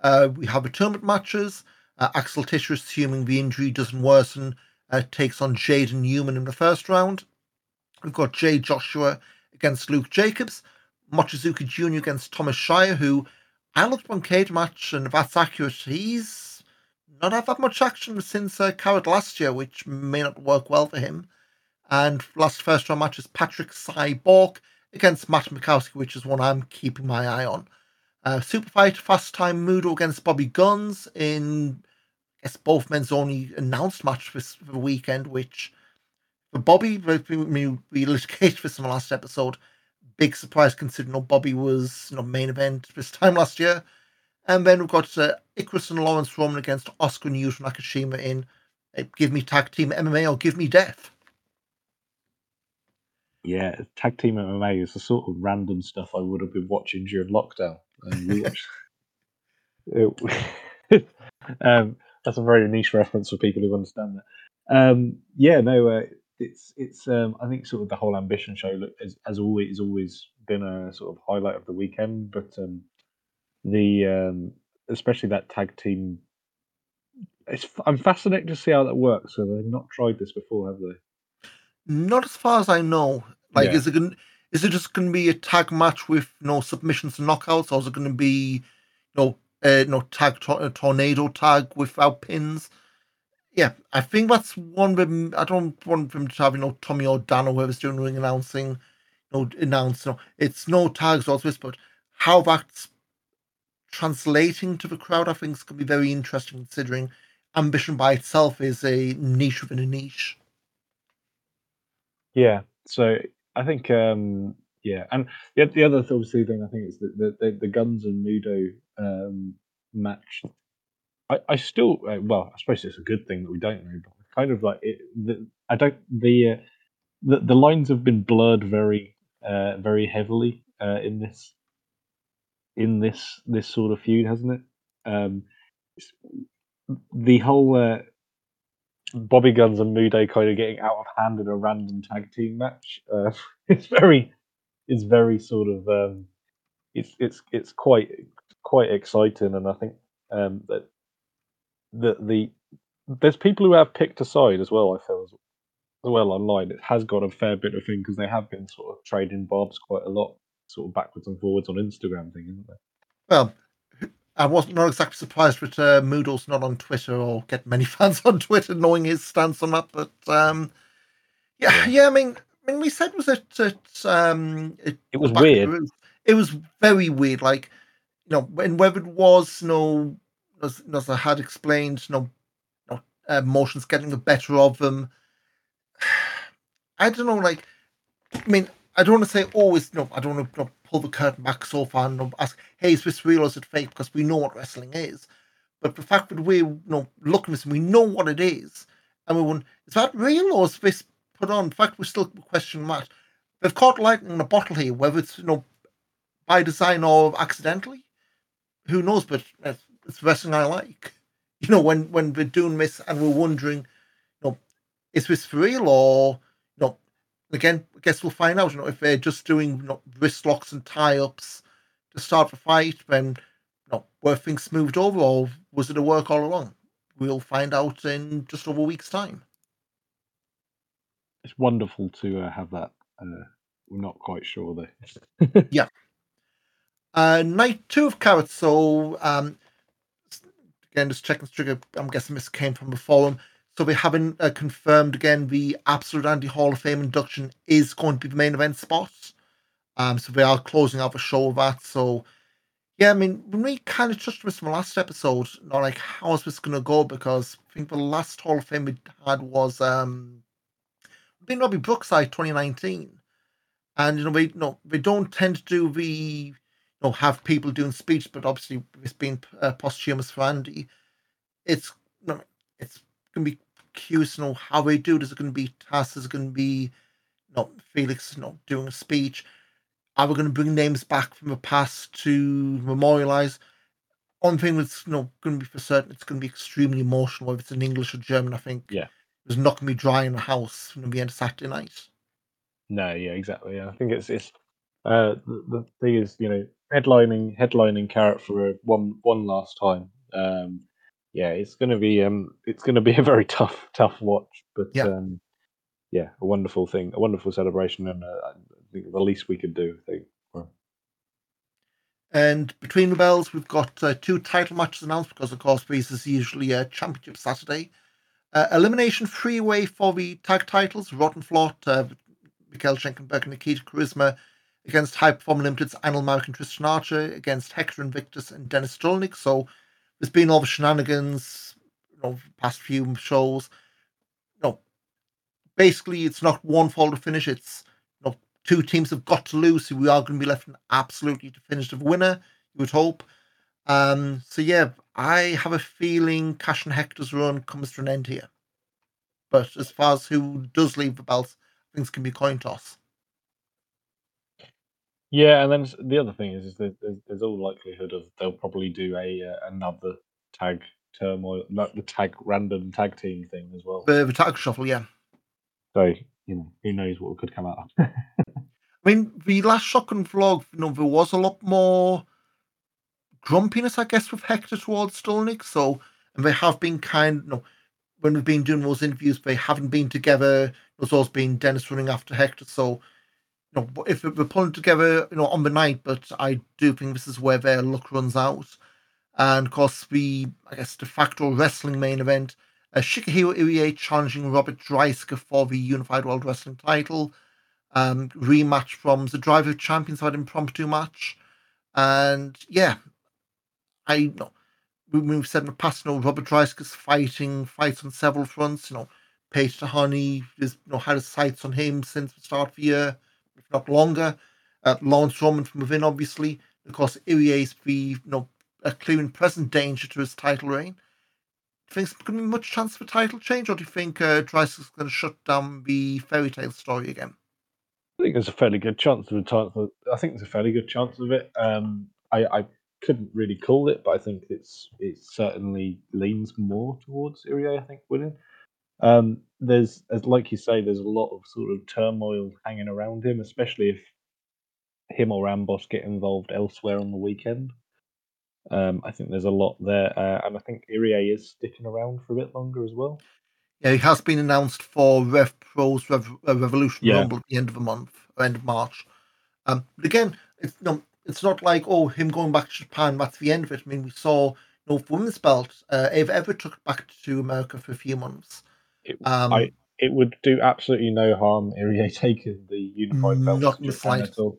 Uh, we have a tournament matches. Uh, Axel Tischer, assuming the injury doesn't worsen, uh, takes on Jaden Newman in the first round. We've got Jay Joshua against Luke Jacobs, Mochizuki Jr. against Thomas Shire, who Looked one match, and that's accurate, he's not had that much action since uh, Carat last year, which may not work well for him. And last first round match is Patrick Cyborg against Matt Mikowski, which is one I'm keeping my eye on. Uh, Super Fight Fast Time Moodo against Bobby Gunns in I guess both men's only announced match for, for the weekend, which for Bobby, we, we litigated this in the last episode. Big surprise considering Bobby was you know, main event this time last year. And then we've got uh, Icarus and Laurance Roman against Oscar and Yuto Nakashima in uh, Give Me Tag Team MMA or Give Me Death. Yeah, Tag Team MMA is the sort of random stuff I would have been watching during lockdown and we watched. it, um, that's a very niche reference for people who understand that. Um, yeah, no, uh, it's it's. Um, I think sort of the whole ambition show, look, as, as always, has always been a sort of highlight of the weekend. But um, the um, especially that tag team, it's, I'm fascinated to see how that works. So they've not tried this before, have they? Not as far as I know. Like, yeah. is it going? Is it just going to be a tag match with you no know, submissions and knockouts, or is it going to be, you know, uh, no tag to- tornado tag without pins? Yeah, I think that's one them. I don't want them to have, you know, Tommy or Dan or whoever's doing ring announcing, you know, announce. You know, it's no tags or this, but how that's translating to the crowd, I think, is going to be very interesting considering ambition by itself is a niche within a niche. Yeah, so I think um, yeah, and the, the other obviously thing I think is that the, the, the Gunns and Moodo um, match. I, I still uh, well, I suppose it's a good thing that we don't know, but kind of like it. The, I don't the, uh, the the lines have been blurred very uh, very heavily uh, in this in this this sort of feud, hasn't it? Um, the whole uh, Bobby Gunns and Moodo kind of getting out of hand in a random tag team match. Uh, it's very, it's very sort of, um, it's it's it's quite quite exciting, and I think um, that the the there's people who have picked a side as well. I feel as, as well online. It has got a fair bit of thing because they have been sort of trading barbs quite a lot, sort of backwards and forwards on Instagram thing, isn't they? Well, I was not exactly surprised that uh, Moodo's not on Twitter or get many fans on Twitter knowing his stance on that. But um, yeah, yeah, I mean, I mean, we said was it it um it, it was weird. It was very weird. Like you know, and whether it was you know, as, as I had explained, you know, know uh, getting the better of them. I don't know, like, I mean, I don't want to say always, no, I don't want to pull the curtain back so far and ask, hey, is this real or is it fake? Because we know what wrestling is. But the fact that we you know, look at this and we know what it is, and we wonder, is that real or is this put on? In fact, we still question that. They've caught lightning in a bottle here, whether it's, you know, by design or accidentally. Who knows? But it's, it's wrestling I like. You know, when, when we're doing this and we're wondering, you know, is this for real or, you know, again, I guess we'll find out, you know, if they're just doing you know, wrist locks and tie ups to start the fight, then you know, were things smoothed over or was it a work all along? We'll find out in just over a week's time. It's wonderful to uh, have that. Uh, we're not quite sure though. yeah. Uh, night two of Carats. So, um, again, just checking the trigger. I'm guessing this came from the forum. So we haven't uh, confirmed again the Absolute Anti Hall of Fame induction is going to be the main event spot. Um, so we are closing out the show of that. So yeah, I mean, when we kind of touched on this in the last episode, not like how is this going to go? Because I think the last Hall of Fame we had was um, been Robbie Brookside 2019, and you know we you know we don't tend to do the you know have people doing speech, but obviously it's been uh, posthumous for Andy. It's you know, it's going to be curious to know how they do. Is it going to be? Is it going to be not Felix not doing a speech? Are we going to bring names back from the past to memorialize? One thing that's you know, going to be for certain, it's going to be extremely emotional, whether it's in English or German. I think yeah, it's not going to be dry in the house from the end of Saturday night. No, yeah, exactly. Yeah. I think it's it's uh, the, the thing is, you know, headlining headlining Carat for a, one one last time. Um, yeah, it's going to be um, it's going to be a very tough tough watch, but Yeah. um, yeah, a wonderful thing, a wonderful celebration, and uh, I think the least we could do. I think. And between the bells, we've got uh, two title matches announced because, of course, this is usually a championship Saturday. Uh, elimination freeway for the tag titles Rotten Flot, uh, Mikhail Schenkenberg and Nikita Charisma against High Perform Limited's Anil Mark and Tristan Archer against Hector Invictus and Dennis Stolnik. So there's been all the shenanigans, you know, past few shows. No, basically, it's not one fall to finish. It's you know, two teams have got to lose, so we are going to be left in absolutely definitive winner. You would hope. Um, so yeah, I have a feeling Cash and Hector's run comes to an end here. But as far as who does leave the belts, things can be coin toss. Yeah, and then the other thing is, is that there's, there's all likelihood of they'll probably do a uh, another tag turmoil, not the tag random tag team thing as well. The, the tag shuffle, yeah. So you know, who knows what could come out. of I mean, the last shock and vlog, you know, there was a lot more grumpiness, I guess, with Hector towards Stolnik. So, and they have been kind, you know, when we've been doing those interviews, they haven't been together. There's always been Dennis running after Hector. So, you know, if we're pulling together, you know, on the night, but I do think this is where their luck runs out. And of course, the, I guess, de facto wrestling main event, uh, Shigehiro Irie challenging Robert Dreissker for the Unified World Wrestling title um, rematch from the Drive of Champions had impromptu match. And yeah, I know we, we've said in the past, you know, Robert Dreissker's fighting fights on several fronts. You know, Peter Tihanyi has you know had his sights on him since the start of the year, not longer. Uh, Roman from within, obviously. Of course, Irie's the you know a clear and present danger to his title reign. Do you think there's going to be much chance for title change, or do you think uh, Dreissker's going to shut down the fairy tale story again? I think there's a fairly good chance of a title. I think there's a fairly good chance of it. Um, I, I couldn't really call it, but I think it's it certainly leans more towards Irie. I think winning. Um, there's as like you say, there's a lot of sort of turmoil hanging around him, especially if him or Rambos get involved elsewhere on the weekend. Um, I think there's a lot there, uh, and I think Irie is sticking around for a bit longer as well. Yeah, he has been announced for Rev Pro's Rev- uh, Revolution Yeah. Rumble at the end of the month, or end of March. Um, but again, it's no, it's not like oh him going back to Japan. That's the end of it. I mean, we saw you know women's belt, uh, Ava Everett took it back to America for a few months. It, Um, I, it would do absolutely no harm Irie taking the unified belt Not the at all.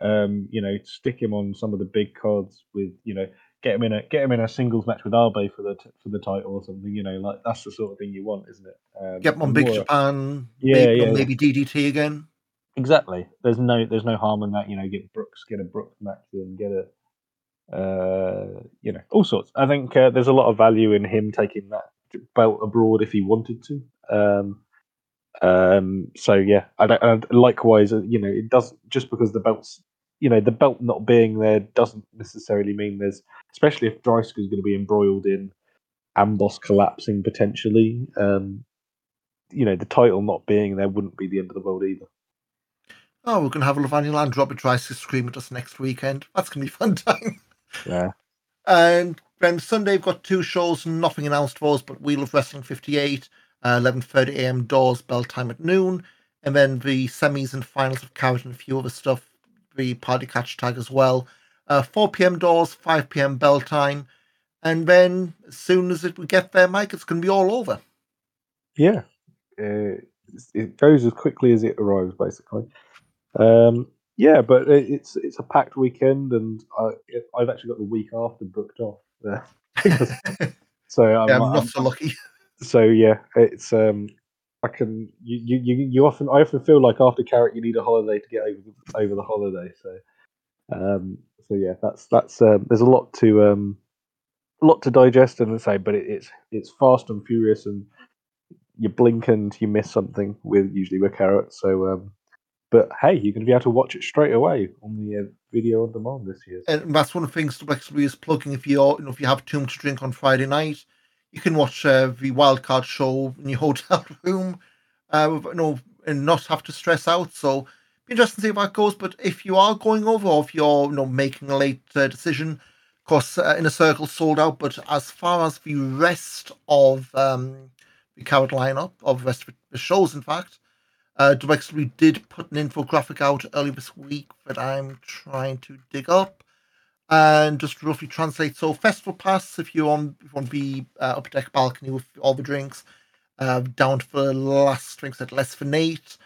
Um, you know, stick him on some of the big cards with you know get him in a get him in a singles match with Abe for the t- for the title or something. You know, like that's the sort of thing you want, isn't it? Um, Get him on and Big more- Japan. Yeah, maybe, yeah, maybe DDT again. Exactly. There's no there's no harm in that. You know, get Brooks, get a Brooks match in, get a uh, you know, all sorts. I think uh, there's a lot of value in him taking that belt abroad if he wanted to. Um, um, so yeah, I don't, and likewise, uh, you know, it doesn't just because the belts, you know, the belt not being there doesn't necessarily mean there's, especially if Dreissker is going to be embroiled in Amboss collapsing potentially. Um, you know, the title not being there wouldn't be the end of the world either. Oh, we're going to have Levaniel and Robert to scream at us next weekend. That's going to be fun time. Yeah. And then Sunday, we've got two shows, nothing announced for us, but Wheel of Wrestling 58, uh, 11.30 a.m. doors, bell time at noon. And then the semis and finals of Carat and a few other stuff, the party catch tag as well. Uh, 4 p.m. doors, 5 p.m. bell time. And then as soon as it, we get there, Mike, it's going to be all over. Yeah, uh, it goes as quickly as it arrives, basically. Um, yeah, but it's it's a packed weekend, and I, I've actually got the week after booked off. So I'm, Yeah, I'm not so lucky. so yeah, it's um, I can you, you you you often I often feel like after Carat you need a holiday to get over over the holiday. So um, so yeah, that's that's um, there's a lot to um, a lot to digest and say, but it, it's it's fast and furious, and you blink and you miss something with usually with Carat. So um, but hey, you're going to be able to watch it straight away on the uh, video on demand this year. and that's one of the things WXW is plugging. If you you know, if you have too much to drink on Friday night, you can watch uh, the wildcard show in your hotel room, uh, with, you know, and not have to stress out. So be interesting to see how that goes. But if you are going over, or if you're you know making a late uh, decision, of course, uh, in a circle sold out. But as far as the rest of um, the current lineup of the rest of the shows, in fact. Uh, WXW did put an infographic out earlier this week that I'm trying to dig up and just roughly translate. So, festival pass if you on if you want to be uh, up deck balcony with all the drinks, uh, down for the last drinks at less than eight.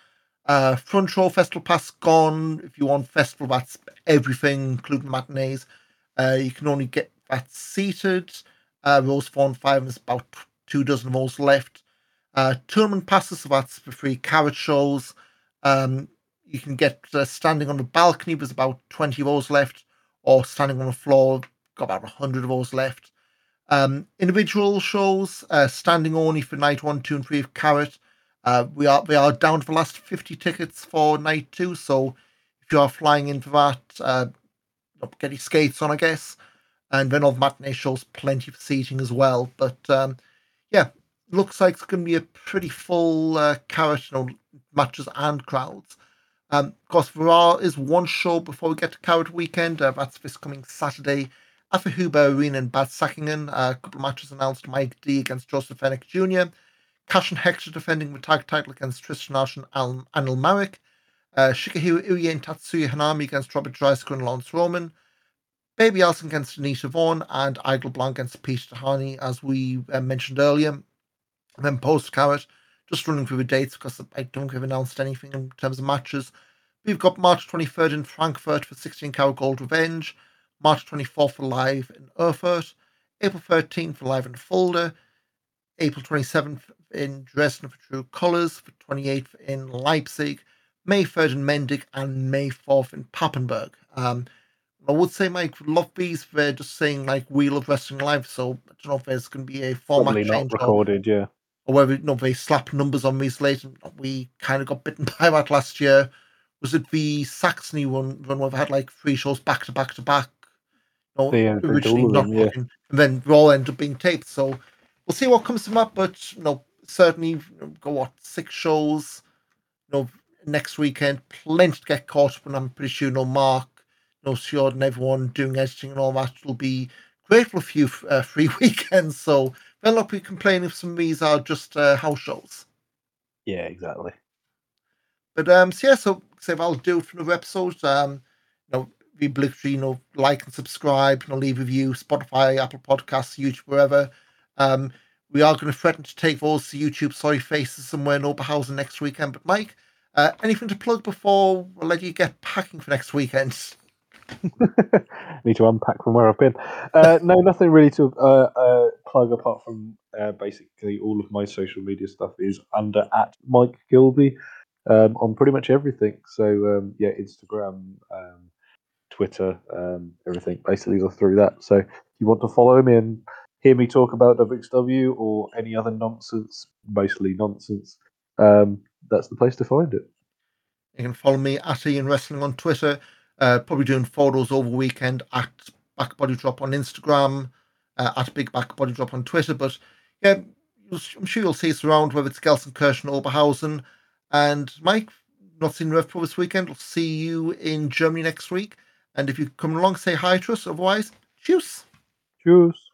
Uh, front row festival pass gone. If you want festival, that's everything, including matinees. Uh, you can only get that seated. Uh, rows four and five, there's about two dozen those left. Uh, tournament passes, so that's for free Carat shows. Um, you can get uh, standing on the balcony, there's about 20 of those left, or standing on the floor, got about 100 of those left. Um, individual shows, uh, standing only for night one, two, and three of Carat. Uh, we are we are down to the last 50 tickets for night two, so if you are flying in for that, uh, get your skates on, I guess. And then all the matinee shows, plenty of seating as well. But um, yeah, looks like it's going to be a pretty full uh, Carat, you know, matches and crowds. Um, of course, there is one show before we get to Carat Weekend. Uh, that's this coming Saturday at the Huber Arena in Bad Säckingen. Uh, a couple of matches announced Mike D against Joseph Fenech Jr., Cash and Hector defending the tag title against Tristan Arsh and Al- Anil Marek, uh, Shigehiro Uye and Tatsuya Hanami against Robert Dreissker and Laurance Roman, Baby Allison against Anita Vaughan, and Idle Blanc against Peter Tihanyi, as we uh, mentioned earlier. And then post Carat, just running through the dates because I don't think we've announced anything in terms of matches. We've got March 23rd in Frankfurt for 16 Carat Gold Revenge, March 24th for Live in Erfurt, April 13th for Live in Fulda, April 27th in Dresden for True Colours, for 28th in Leipzig, May 3rd in Mendig, and May 4th in Papenburg. Um, I would say, Mike, love these. They're just saying like Wheel of Wrestling Live, so I don't know if there's going to be a format Probably not change or, recorded, yeah. Or whether you know, they slap numbers on these later. We kind of got bitten by that last year. Was it the Saxony one, one where they had like three shows back to back to back? You know, Yeah, originally not them, yeah. looking, and then they all end up being taped. So we'll see what comes from that. But you know, certainly you know, go what six shows. You know, next weekend, plenty to get caught up, and I'm pretty sure you know Mark, you know, Short and everyone doing editing and all that will be grateful for you uh, free weekends. So they'll not be complaining if some of these are just uh, house shows. Yeah, exactly. But um, so yeah, so say I'll do it for another episode. Um, you know, be obligatory, you know, like and subscribe, you know, leave a review, Spotify, Apple Podcasts, YouTube, wherever. Um, we are going to threaten to take those to YouTube sorry faces somewhere in Oberhausen next weekend. But Mike, uh, anything to plug before we'll let you get packing for next weekend? Need to unpack from where I've been. Uh, no, nothing really to uh, uh, plug apart from uh, basically all of my social media stuff is under at Mike Kilby um, on pretty much everything. So um, yeah, Instagram, um, Twitter, um, everything basically through that. So if you want to follow me and hear me talk about WXW or any other nonsense, mostly nonsense, um, that's the place to find it. You can follow me at Ian Wrestling on Twitter. Uh, probably doing photos over weekend at Back Body Drop on Instagram, uh, at Big Back Body Drop on Twitter. But yeah, I'm sure you'll see us around, whether it's Gelsenkirchen, Oberhausen. And Mike, not seeing Rev Pro this weekend. We'll see you in Germany next week. And if you come along, say hi to us. Otherwise, cheers. Cheers.